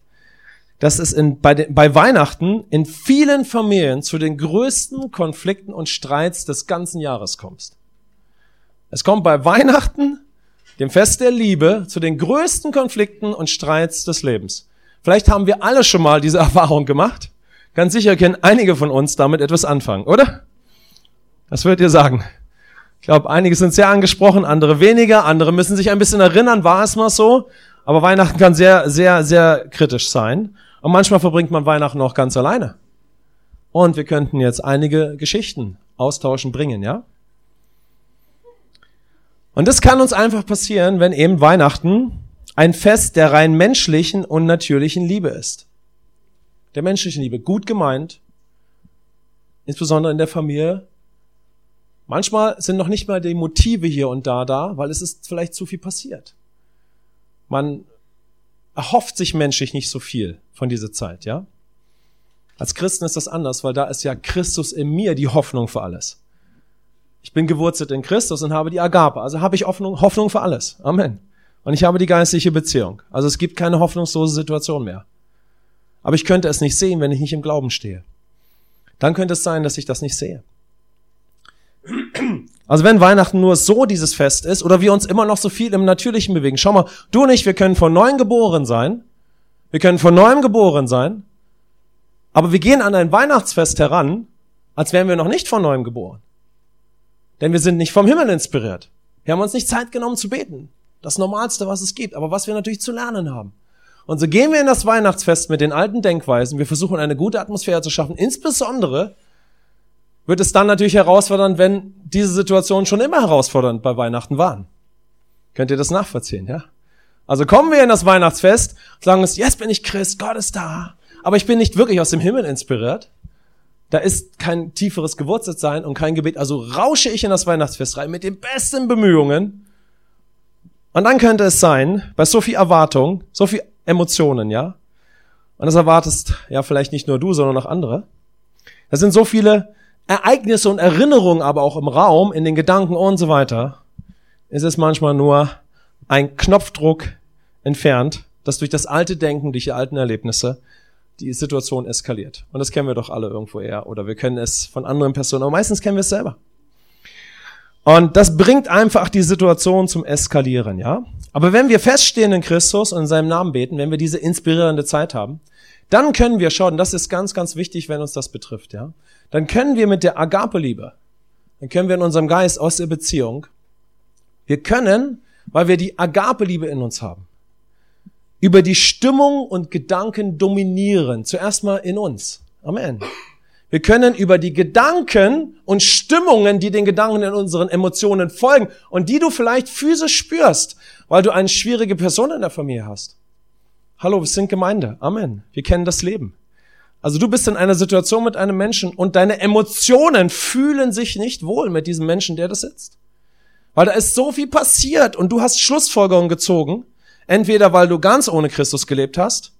dass es in, bei, de, bei Weihnachten in vielen Familien zu den größten Konflikten und Streits des ganzen Jahres kommt. Es kommt bei Weihnachten, dem Fest der Liebe, zu den größten Konflikten und Streits des Lebens. Vielleicht haben wir alle schon mal diese Erfahrung gemacht. Ganz sicher können einige von uns damit etwas anfangen, oder? Was würdet ihr sagen? Ich glaube, einige sind sehr angesprochen, andere weniger, andere müssen sich ein bisschen erinnern, war es mal so. Aber Weihnachten kann sehr, sehr, sehr kritisch sein. Und manchmal verbringt man Weihnachten auch ganz alleine. Und wir könnten jetzt einige Geschichten austauschen, bringen, ja? Und das kann uns einfach passieren, wenn eben Weihnachten ein Fest der rein menschlichen und natürlichen Liebe ist. Der menschlichen Liebe, gut gemeint, insbesondere in der Familie. Manchmal sind noch nicht mal die Motive hier und da da, weil es ist vielleicht zu viel passiert. Man erhofft sich menschlich nicht so viel von dieser Zeit, ja? Als Christen ist das anders, weil da ist ja Christus in mir die Hoffnung für alles. Ich bin gewurzelt in Christus und habe die Agape, also habe ich Hoffnung, Hoffnung für alles. Amen. Und ich habe die geistliche Beziehung. Also es gibt keine hoffnungslose Situation mehr. Aber ich könnte es nicht sehen, wenn ich nicht im Glauben stehe. Dann könnte es sein, dass ich das nicht sehe. Also wenn Weihnachten nur so dieses Fest ist oder wir uns immer noch so viel im Natürlichen bewegen. Schau mal, du und ich, wir können von neuem geboren sein. Wir können von neuem geboren sein. Aber wir gehen an ein Weihnachtsfest heran, als wären wir noch nicht von neuem geboren. Denn wir sind nicht vom Himmel inspiriert. Wir haben uns nicht Zeit genommen zu beten. Das Normalste, was es gibt. Aber was wir natürlich zu lernen haben. Und so gehen wir in das Weihnachtsfest mit den alten Denkweisen. Wir versuchen eine gute Atmosphäre zu schaffen. Insbesondere wird es dann natürlich herausfordernd, wenn diese Situationen schon immer herausfordernd bei Weihnachten waren. Könnt ihr das nachvollziehen, ja? Also kommen wir in das Weihnachtsfest, sagen uns, jetzt bin ich Christ, Gott ist da. Aber ich bin nicht wirklich aus dem Himmel inspiriert. Da ist kein tieferes Gewurzeltsein und kein Gebet. Also rausche ich in das Weihnachtsfest rein mit den besten Bemühungen. Und dann könnte es sein, bei so viel Erwartung, so viel Emotionen, ja? Und das erwartest ja vielleicht nicht nur du, sondern auch andere. Da sind so viele Ereignisse und Erinnerungen aber auch im Raum, in den Gedanken und so weiter. Es ist manchmal nur ein Knopfdruck entfernt, dass durch das alte Denken, durch die alten Erlebnisse die Situation eskaliert. Und das kennen wir doch alle irgendwo eher. Oder wir kennen es von anderen Personen, aber meistens kennen wir es selber. Und das bringt einfach die Situation zum Eskalieren, ja? Aber wenn wir feststehen in Christus und in seinem Namen beten, wenn wir diese inspirierende Zeit haben, dann können wir schauen, das ist ganz, ganz wichtig, wenn uns das betrifft, ja? Dann können wir mit der Agape-Liebe, dann können wir in unserem Geist aus der Beziehung, wir können, weil wir die Agape-Liebe in uns haben, über die Stimmung und Gedanken dominieren. Zuerst mal in uns. Amen. Wir können über die Gedanken und Stimmungen, die den Gedanken in unseren Emotionen folgen und die du vielleicht physisch spürst, weil du eine schwierige Person in der Familie hast. Hallo, wir sind Gemeinde. Amen. Wir kennen das Leben. Also du bist in einer Situation mit einem Menschen und deine Emotionen fühlen sich nicht wohl mit diesem Menschen, der da sitzt. Weil da ist so viel passiert und du hast Schlussfolgerungen gezogen Entweder weil du ganz ohne Christus gelebt hast,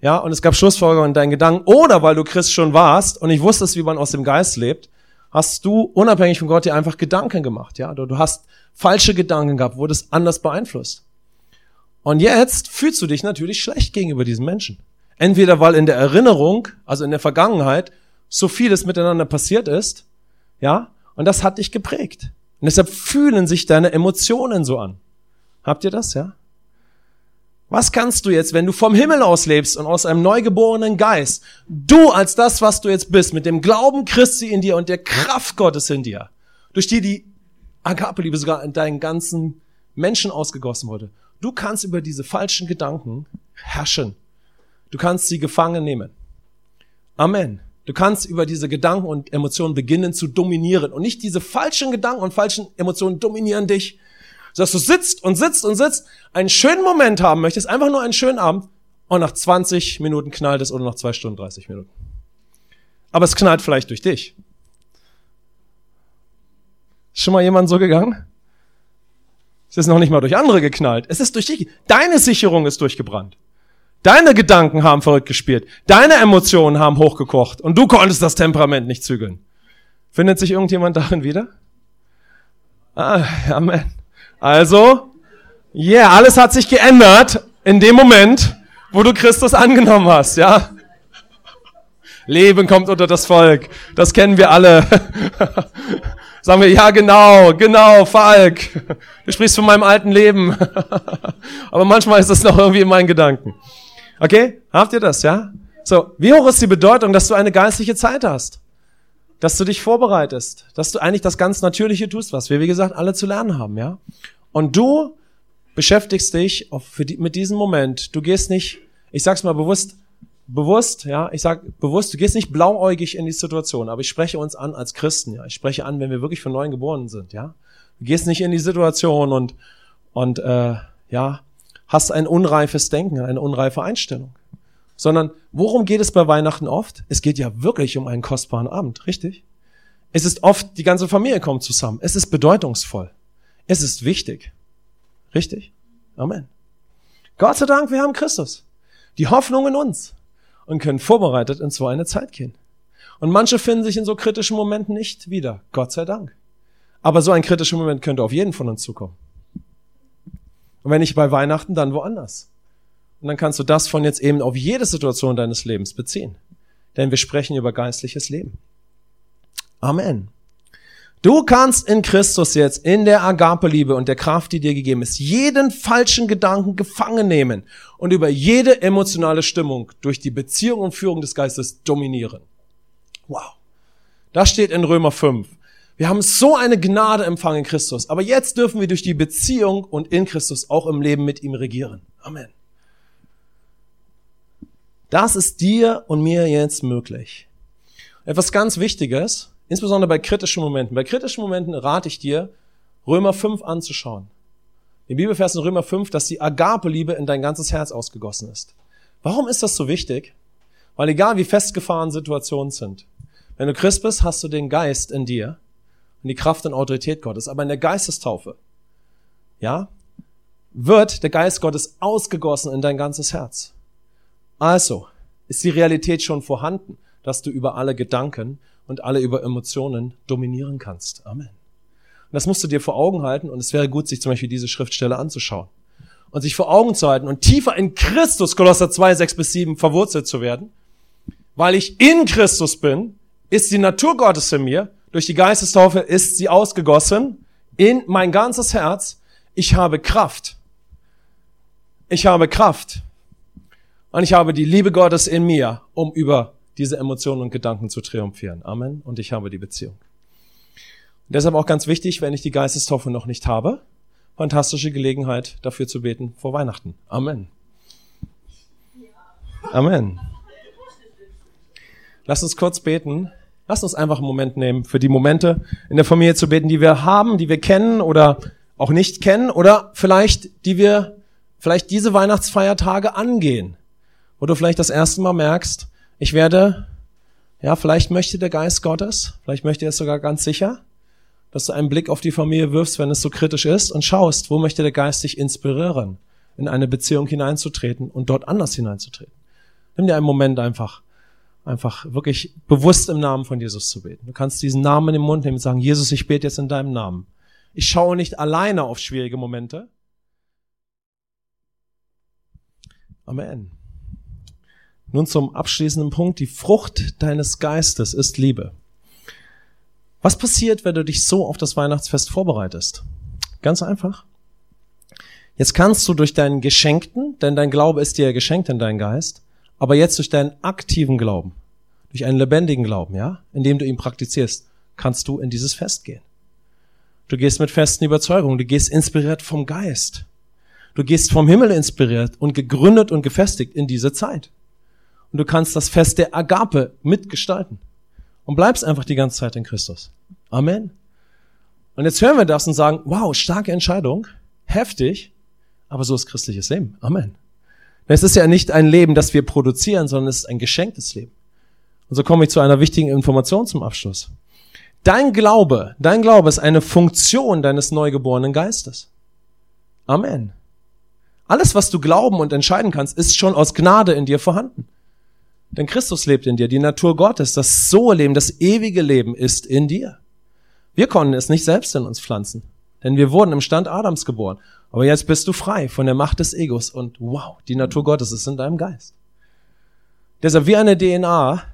ja, und es gab Schlussfolgerungen in deinen Gedanken, oder weil du Christ schon warst und nicht wusstest, wie man aus dem Geist lebt, hast du unabhängig von Gott dir einfach Gedanken gemacht, ja. Du hast falsche Gedanken gehabt, wurdest anders beeinflusst. Und jetzt fühlst du dich natürlich schlecht gegenüber diesen Menschen. Entweder weil in der Erinnerung, also in der Vergangenheit, so vieles miteinander passiert ist, ja, und das hat dich geprägt. Und deshalb fühlen sich deine Emotionen so an. Habt ihr das, ja? Was kannst du jetzt, wenn du vom Himmel aus lebst und aus einem neugeborenen Geist, du als das, was du jetzt bist, mit dem Glauben Christi in dir und der Kraft Gottes in dir, durch die die Agape-Liebe sogar in deinen ganzen Menschen ausgegossen wurde, du kannst über diese falschen Gedanken herrschen. Du kannst sie gefangen nehmen. Amen. Du kannst über diese Gedanken und Emotionen beginnen zu dominieren. Und nicht diese falschen Gedanken und falschen Emotionen dominieren dich, dass du sitzt und sitzt und sitzt, einen schönen Moment haben möchtest, einfach nur einen schönen Abend, und nach 20 Minuten knallt es oder nach 2 Stunden 30 Minuten. Aber es knallt vielleicht durch dich. Ist schon mal jemand so gegangen? Es ist noch nicht mal durch andere geknallt. Es ist durch dich. Deine Sicherung ist durchgebrannt. Deine Gedanken haben verrückt gespielt. Deine Emotionen haben hochgekocht. Und du konntest das Temperament nicht zügeln. Findet sich irgendjemand darin wieder? Ah, Amen. Also, yeah, alles hat sich geändert in dem Moment, wo du Christus angenommen hast, ja. Leben kommt unter das Volk. Das kennen wir alle. Sagen wir, ja, genau, genau, Falk. Du sprichst von meinem alten Leben. Aber manchmal ist das noch irgendwie in meinen Gedanken. Okay? Habt ihr das, ja? So, wie hoch ist die Bedeutung, dass du eine geistliche Zeit hast? Dass du dich vorbereitest? Dass du eigentlich das ganz Natürliche tust, was wir, wie gesagt, alle zu lernen haben, ja? Und du beschäftigst dich die, mit diesem Moment. Du gehst nicht, ich sag's mal bewusst, bewusst, ja, ich sag bewusst, du gehst nicht blauäugig in die Situation, aber ich spreche uns an als Christen, ja. Ich spreche an, wenn wir wirklich von neuem geboren sind, ja. Du gehst nicht in die Situation und, und äh, ja, hast ein unreifes Denken, eine unreife Einstellung. Sondern worum geht es bei Weihnachten oft? Es geht ja wirklich um einen kostbaren Abend, richtig? Es ist oft, die ganze Familie kommt zusammen. Es ist bedeutungsvoll. Es ist wichtig. Richtig? Amen. Gott sei Dank, wir haben Christus. Die Hoffnung in uns und können vorbereitet in so eine Zeit gehen. Und manche finden sich in so kritischen Momenten nicht wieder. Gott sei Dank. Aber so ein kritischer Moment könnte auf jeden von uns zukommen. Und wenn nicht bei Weihnachten, dann woanders. Und dann kannst du das von jetzt eben auf jede Situation deines Lebens beziehen. Denn wir sprechen über geistliches Leben. Amen. Du kannst in Christus jetzt, in der Agape-Liebe und der Kraft, die dir gegeben ist, jeden falschen Gedanken gefangen nehmen und über jede emotionale Stimmung durch die Beziehung und Führung des Geistes dominieren. Wow. Das steht in Römer 5. Wir haben so eine Gnade empfangen in Christus, aber jetzt dürfen wir durch die Beziehung und in Christus auch im Leben mit ihm regieren. Amen. Das ist dir und mir jetzt möglich. Etwas ganz Wichtiges, insbesondere bei kritischen Momenten. Bei kritischen Momenten rate ich dir, Römer 5 anzuschauen. Den Bibelvers in Römer 5, dass die Agape-Liebe in dein ganzes Herz ausgegossen ist. Warum ist das so wichtig? Weil egal wie festgefahren Situationen sind, wenn du Christ bist, hast du den Geist in dir und die Kraft und Autorität Gottes. Aber in der Geistestaufe, ja, wird der Geist Gottes ausgegossen in dein ganzes Herz. Also ist die Realität schon vorhanden, dass du über alle Gedanken und alle über Emotionen dominieren kannst. Amen. Und das musst du dir vor Augen halten und es wäre gut, sich zum Beispiel diese Schriftstelle anzuschauen und sich vor Augen zu halten und tiefer in Christus, Kolosser 2, 6 bis 7, verwurzelt zu werden. Weil ich in Christus bin, ist die Natur Gottes in mir durch die Geistestaufe ist sie ausgegossen in mein ganzes Herz. Ich habe Kraft. Ich habe Kraft. Und ich habe die Liebe Gottes in mir, um über diese Emotionen und Gedanken zu triumphieren. Amen. Und ich habe die Beziehung. Und deshalb auch ganz wichtig, wenn ich die Geistestaufe noch nicht habe, fantastische Gelegenheit dafür zu beten vor Weihnachten. Amen. Amen. Lass uns kurz beten. Lass uns einfach einen Moment nehmen, für die Momente in der Familie zu beten, die wir haben, die wir kennen oder auch nicht kennen oder vielleicht, die wir vielleicht diese Weihnachtsfeiertage angehen, wo du vielleicht das erste Mal merkst, ich werde, ja, vielleicht möchte der Geist Gottes, vielleicht möchte er es sogar ganz sicher, dass du einen Blick auf die Familie wirfst, wenn es so kritisch ist und schaust, wo möchte der Geist dich inspirieren, in eine Beziehung hineinzutreten und dort anders hineinzutreten. Nimm dir einen Moment einfach einfach wirklich bewusst im Namen von Jesus zu beten. Du kannst diesen Namen in den Mund nehmen und sagen, Jesus, ich bete jetzt in deinem Namen. Ich schaue nicht alleine auf schwierige Momente. Amen. Nun zum abschließenden Punkt. Die Frucht deines Geistes ist Liebe. Was passiert, wenn du dich so auf das Weihnachtsfest vorbereitest? Ganz einfach. Jetzt kannst du durch deinen Geschenkten, denn dein Glaube ist dir geschenkt in deinen Geist, aber jetzt durch deinen aktiven Glauben, durch einen lebendigen Glauben, ja, indem du ihn praktizierst, kannst du in dieses Fest gehen. Du gehst mit festen Überzeugungen, du gehst inspiriert vom Geist. Du gehst vom Himmel inspiriert und gegründet und gefestigt in diese Zeit. Und du kannst das Fest der Agape mitgestalten. Und bleibst einfach die ganze Zeit in Christus. Amen. Und jetzt hören wir das und sagen, wow, starke Entscheidung, heftig, aber so ist christliches Leben. Amen. Es ist ja nicht ein Leben, das wir produzieren, sondern es ist ein geschenktes Leben. Und so komme ich zu einer wichtigen Information zum Abschluss. Dein Glaube, dein Glaube ist eine Funktion deines neugeborenen Geistes. Amen. Alles, was du glauben und entscheiden kannst, ist schon aus Gnade in dir vorhanden. Denn Christus lebt in dir, die Natur Gottes, das Sohe-Leben, das ewige Leben ist in dir. Wir konnten es nicht selbst in uns pflanzen, denn wir wurden im Stand Adams geboren. Aber jetzt bist du frei von der Macht des Egos und wow, die Natur Gottes ist in deinem Geist. Deshalb wie eine DNA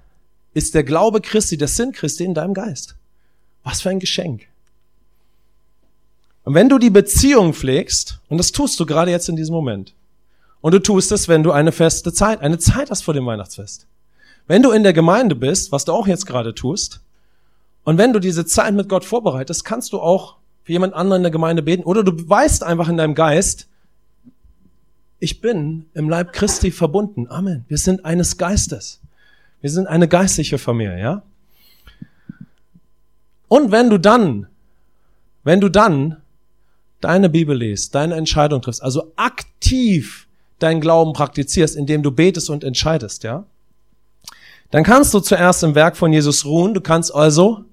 ist der Glaube Christi, der Sinn Christi in deinem Geist. Was für ein Geschenk. Und wenn du die Beziehung pflegst, und das tust du gerade jetzt in diesem Moment, und du tust es, wenn du eine feste Zeit, eine Zeit hast vor dem Weihnachtsfest. Wenn du in der Gemeinde bist, was du auch jetzt gerade tust, und wenn du diese Zeit mit Gott vorbereitest, kannst du auch für jemand anderen in der Gemeinde beten oder du weißt einfach in deinem Geist, ich bin im Leib Christi verbunden. Amen. Wir sind eines Geistes. Wir sind eine geistliche Familie, ja? Und wenn du dann, wenn du dann deine Bibel liest, deine Entscheidung triffst, also aktiv deinen Glauben praktizierst, indem du betest und entscheidest, ja? Dann kannst du zuerst im Werk von Jesus ruhen. Du kannst also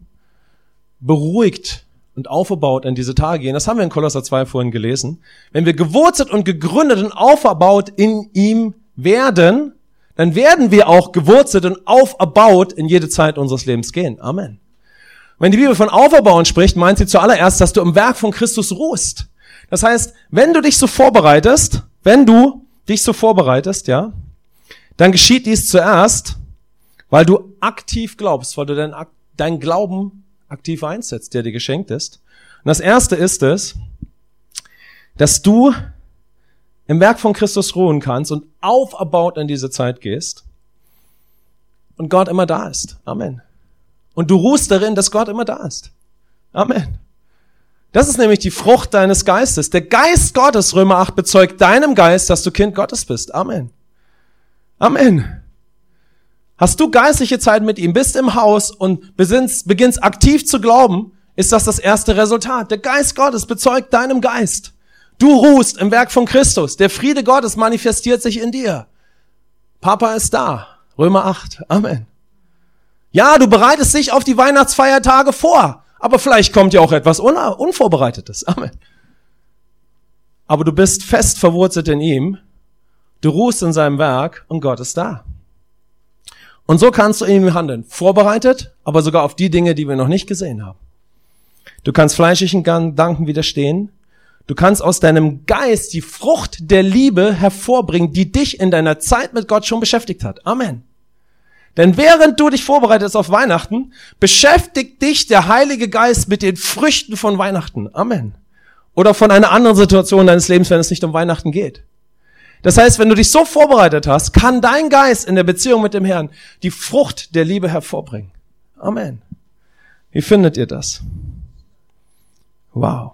beruhigt und aufgebaut in diese Tage gehen. Das haben wir in Kolosser 2 vorhin gelesen. Wenn wir gewurzelt und gegründet und auferbaut in ihm werden, dann werden wir auch gewurzelt und auferbaut in jede Zeit unseres Lebens gehen. Amen. Wenn die Bibel von Auferbauen spricht, meint sie zuallererst, dass du im Werk von Christus ruhst. Das heißt, wenn du dich so vorbereitest, wenn du dich so vorbereitest, ja, dann geschieht dies zuerst, weil du aktiv glaubst, weil du deinen dein Glauben aktiv einsetzt, der dir geschenkt ist. Und das erste ist es, dass du im Werk von Christus ruhen kannst und auferbaut in diese Zeit gehst und Gott immer da ist. Amen. Und du ruhst darin, dass Gott immer da ist. Amen. Das ist nämlich die Frucht deines Geistes. Der Geist Gottes, Römer 8, bezeugt deinem Geist, dass du Kind Gottes bist. Amen. Amen. Hast du geistliche Zeit mit ihm, bist im Haus und besinnst, beginnst aktiv zu glauben, ist das das erste Resultat. Der Geist Gottes bezeugt deinem Geist. Du ruhst im Werk von Christus. Der Friede Gottes manifestiert sich in dir. Papa ist da. Römer 8. Amen. Ja, du bereitest dich auf die Weihnachtsfeiertage vor. Aber vielleicht kommt ja auch etwas Unvorbereitetes. Amen. Aber du bist fest verwurzelt in ihm. Du ruhst in seinem Werk und Gott ist da. Und so kannst du in ihm handeln. Vorbereitet, aber sogar auf die Dinge, die wir noch nicht gesehen haben. Du kannst fleischlichen Gedanken widerstehen. Du kannst aus deinem Geist die Frucht der Liebe hervorbringen, die dich in deiner Zeit mit Gott schon beschäftigt hat. Amen. Denn während du dich vorbereitest auf Weihnachten, beschäftigt dich der Heilige Geist mit den Früchten von Weihnachten. Amen. Oder von einer anderen Situation deines Lebens, wenn es nicht um Weihnachten geht. Das heißt, wenn du dich so vorbereitet hast, kann dein Geist in der Beziehung mit dem Herrn die Frucht der Liebe hervorbringen. Amen. Wie findet ihr das? Wow.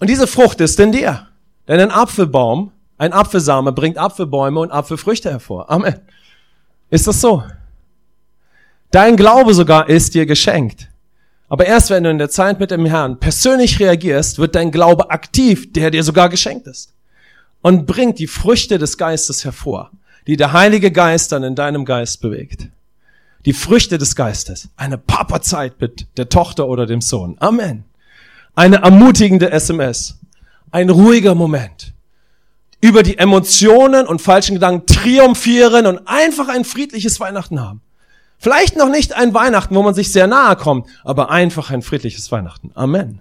Und diese Frucht ist in dir. Denn ein Apfelbaum, ein Apfelsame bringt Apfelbäume und Apfelfrüchte hervor. Amen. Ist das so? Dein Glaube sogar ist dir geschenkt. Aber erst wenn du in der Zeit mit dem Herrn persönlich reagierst, wird dein Glaube aktiv, der dir sogar geschenkt ist und bringt die Früchte des Geistes hervor, die der Heilige Geist dann in deinem Geist bewegt. Die Früchte des Geistes. Eine Papazeit mit der Tochter oder dem Sohn. Amen. Eine ermutigende SMS. Ein ruhiger Moment. Über die Emotionen und falschen Gedanken triumphieren und einfach ein friedliches Weihnachten haben. Vielleicht noch nicht ein Weihnachten, wo man sich sehr nahe kommt, aber einfach ein friedliches Weihnachten. Amen.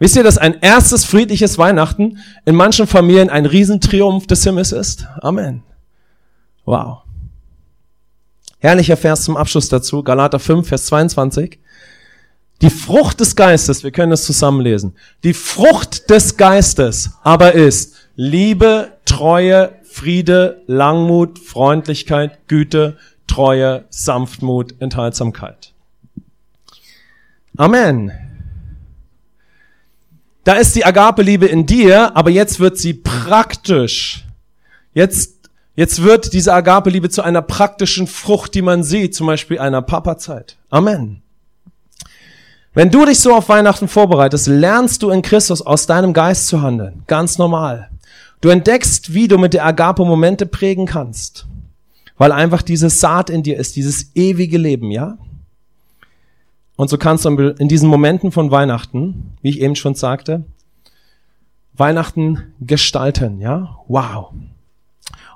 Wisst ihr, dass ein erstes friedliches Weihnachten in manchen Familien ein Riesentriumph des Himmels ist? Amen. Wow. Herrlicher Vers zum Abschluss dazu, Galater 5, Vers 22. Die Frucht des Geistes, wir können es zusammenlesen. Die Frucht des Geistes aber ist Liebe, Treue, Friede, Langmut, Freundlichkeit, Güte, Treue, Sanftmut, Enthaltsamkeit. Amen. Da ist die Agape-Liebe in dir, aber jetzt wird sie praktisch. Jetzt, jetzt wird diese Agape-Liebe zu einer praktischen Frucht, die man sieht, zum Beispiel einer Papa-Zeit. Amen. Wenn du dich so auf Weihnachten vorbereitest, lernst du in Christus aus deinem Geist zu handeln. Ganz normal. Du entdeckst, wie du mit der Agape Momente prägen kannst. Weil einfach diese Saat in dir ist, dieses ewige Leben, ja? Und so kannst du in diesen Momenten von Weihnachten, wie ich eben schon sagte, Weihnachten gestalten, ja? Wow.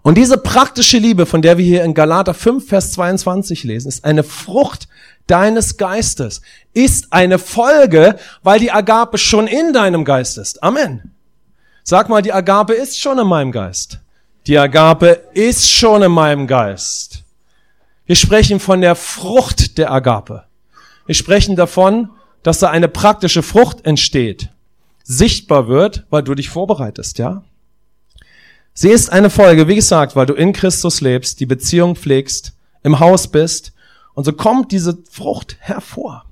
Und diese praktische Liebe, von der wir hier in Galater 5, Vers 22 lesen, ist eine Frucht deines Geistes, ist eine Folge, weil die Agape schon in deinem Geist ist. Amen. Sag mal, die Agape ist schon in meinem Geist. Die Agape ist schon in meinem Geist. Wir sprechen von der Frucht der Agape. Wir sprechen davon, dass da eine praktische Frucht entsteht, sichtbar wird, weil du dich vorbereitest, ja? Sie ist eine Folge, wie gesagt, weil du in Christus lebst, die Beziehung pflegst, im Haus bist und so kommt diese Frucht hervor.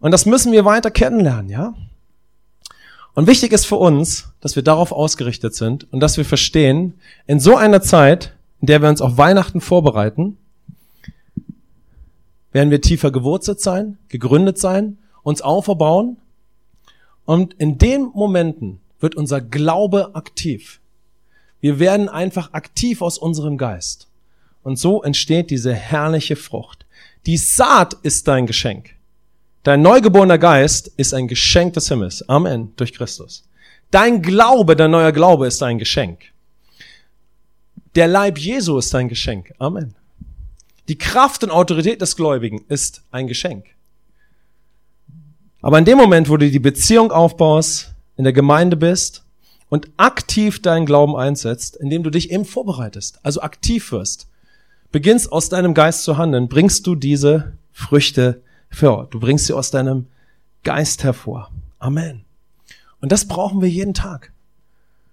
Und das müssen wir weiter kennenlernen, ja? Und wichtig ist für uns, dass wir darauf ausgerichtet sind und dass wir verstehen, in so einer Zeit, in der wir uns auf Weihnachten vorbereiten, werden wir tiefer gewurzelt sein, gegründet sein, uns auferbauen. Und in den Momenten wird unser Glaube aktiv. Wir werden einfach aktiv aus unserem Geist. Und so entsteht diese herrliche Frucht. Die Saat ist dein Geschenk. Dein neugeborener Geist ist ein Geschenk des Himmels. Amen. Durch Christus. Dein Glaube, dein neuer Glaube ist ein Geschenk. Der Leib Jesu ist ein Geschenk. Amen. Die Kraft und Autorität des Gläubigen ist ein Geschenk. Aber in dem Moment, wo du die Beziehung aufbaust, in der Gemeinde bist und aktiv deinen Glauben einsetzt, indem du dich eben vorbereitest, also aktiv wirst, beginnst aus deinem Geist zu handeln, bringst du diese Früchte hervor. Du bringst sie aus deinem Geist hervor. Amen. Und das brauchen wir jeden Tag.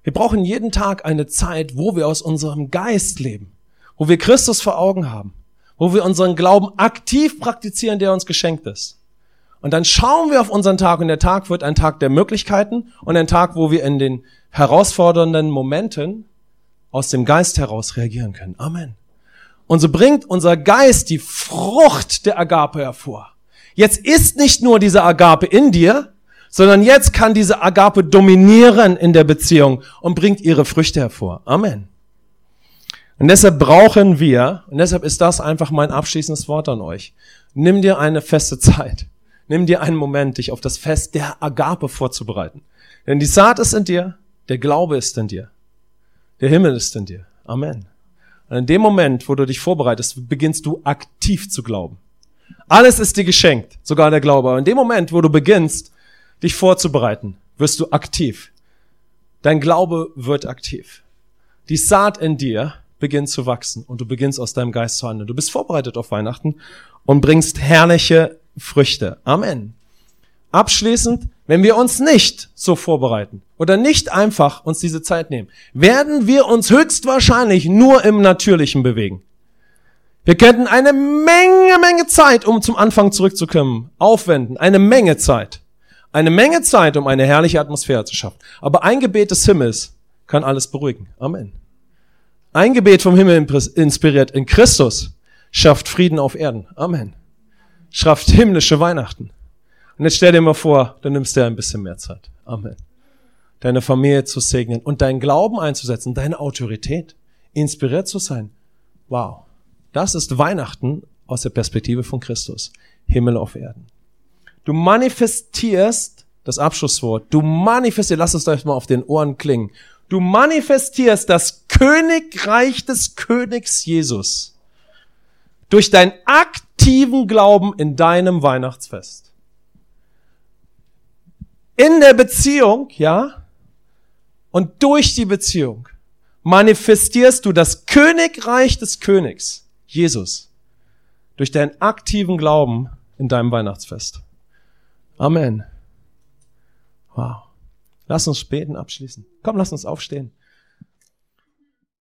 Wir brauchen jeden Tag eine Zeit, wo wir aus unserem Geist leben, wo wir Christus vor Augen haben, wo wir unseren Glauben aktiv praktizieren, der uns geschenkt ist. Und dann schauen wir auf unseren Tag und der Tag wird ein Tag der Möglichkeiten und ein Tag, wo wir in den herausfordernden Momenten aus dem Geist heraus reagieren können. Amen. Und so bringt unser Geist die Frucht der Agape hervor. Jetzt ist nicht nur diese Agape in dir, sondern jetzt kann diese Agape dominieren in der Beziehung und bringt ihre Früchte hervor. Amen. Und deshalb brauchen wir, und deshalb ist das einfach mein abschließendes Wort an euch, nimm dir eine feste Zeit. Nimm dir einen Moment, dich auf das Fest der Agape vorzubereiten. Denn die Saat ist in dir, der Glaube ist in dir, der Himmel ist in dir. Amen. Und in dem Moment, wo du dich vorbereitest, beginnst du aktiv zu glauben. Alles ist dir geschenkt, sogar der Glaube. Aber in dem Moment, wo du beginnst, dich vorzubereiten, wirst du aktiv. Dein Glaube wird aktiv. Die Saat in dir beginnt zu wachsen und du beginnst aus deinem Geist zu handeln. Du bist vorbereitet auf Weihnachten und bringst herrliche Früchte. Amen. Abschließend, wenn wir uns nicht so vorbereiten oder nicht einfach uns diese Zeit nehmen, werden wir uns höchstwahrscheinlich nur im Natürlichen bewegen. Wir könnten eine Menge, Menge Zeit, um zum Anfang zurückzukommen, aufwenden. Eine Menge Zeit. Eine Menge Zeit, um eine herrliche Atmosphäre zu schaffen. Aber ein Gebet des Himmels kann alles beruhigen. Amen. Ein Gebet vom Himmel inspiriert in Christus schafft Frieden auf Erden. Amen. Schafft himmlische Weihnachten. Und jetzt stell dir mal vor, du nimmst dir ein bisschen mehr Zeit. Amen. Deine Familie zu segnen und deinen Glauben einzusetzen, deine Autorität, inspiriert zu sein. Wow. Das ist Weihnachten aus der Perspektive von Christus. Himmel auf Erden. Du manifestierst, das Abschlusswort, du manifestierst, lass es euch mal auf den Ohren klingen. Du manifestierst das Königreich des Königs Jesus durch deinen aktiven Glauben in deinem Weihnachtsfest. In der Beziehung, ja, und durch die Beziehung manifestierst du das Königreich des Königs, Jesus, durch deinen aktiven Glauben in deinem Weihnachtsfest. Amen. Wow. Lass uns beten abschließen. Komm, lass uns aufstehen.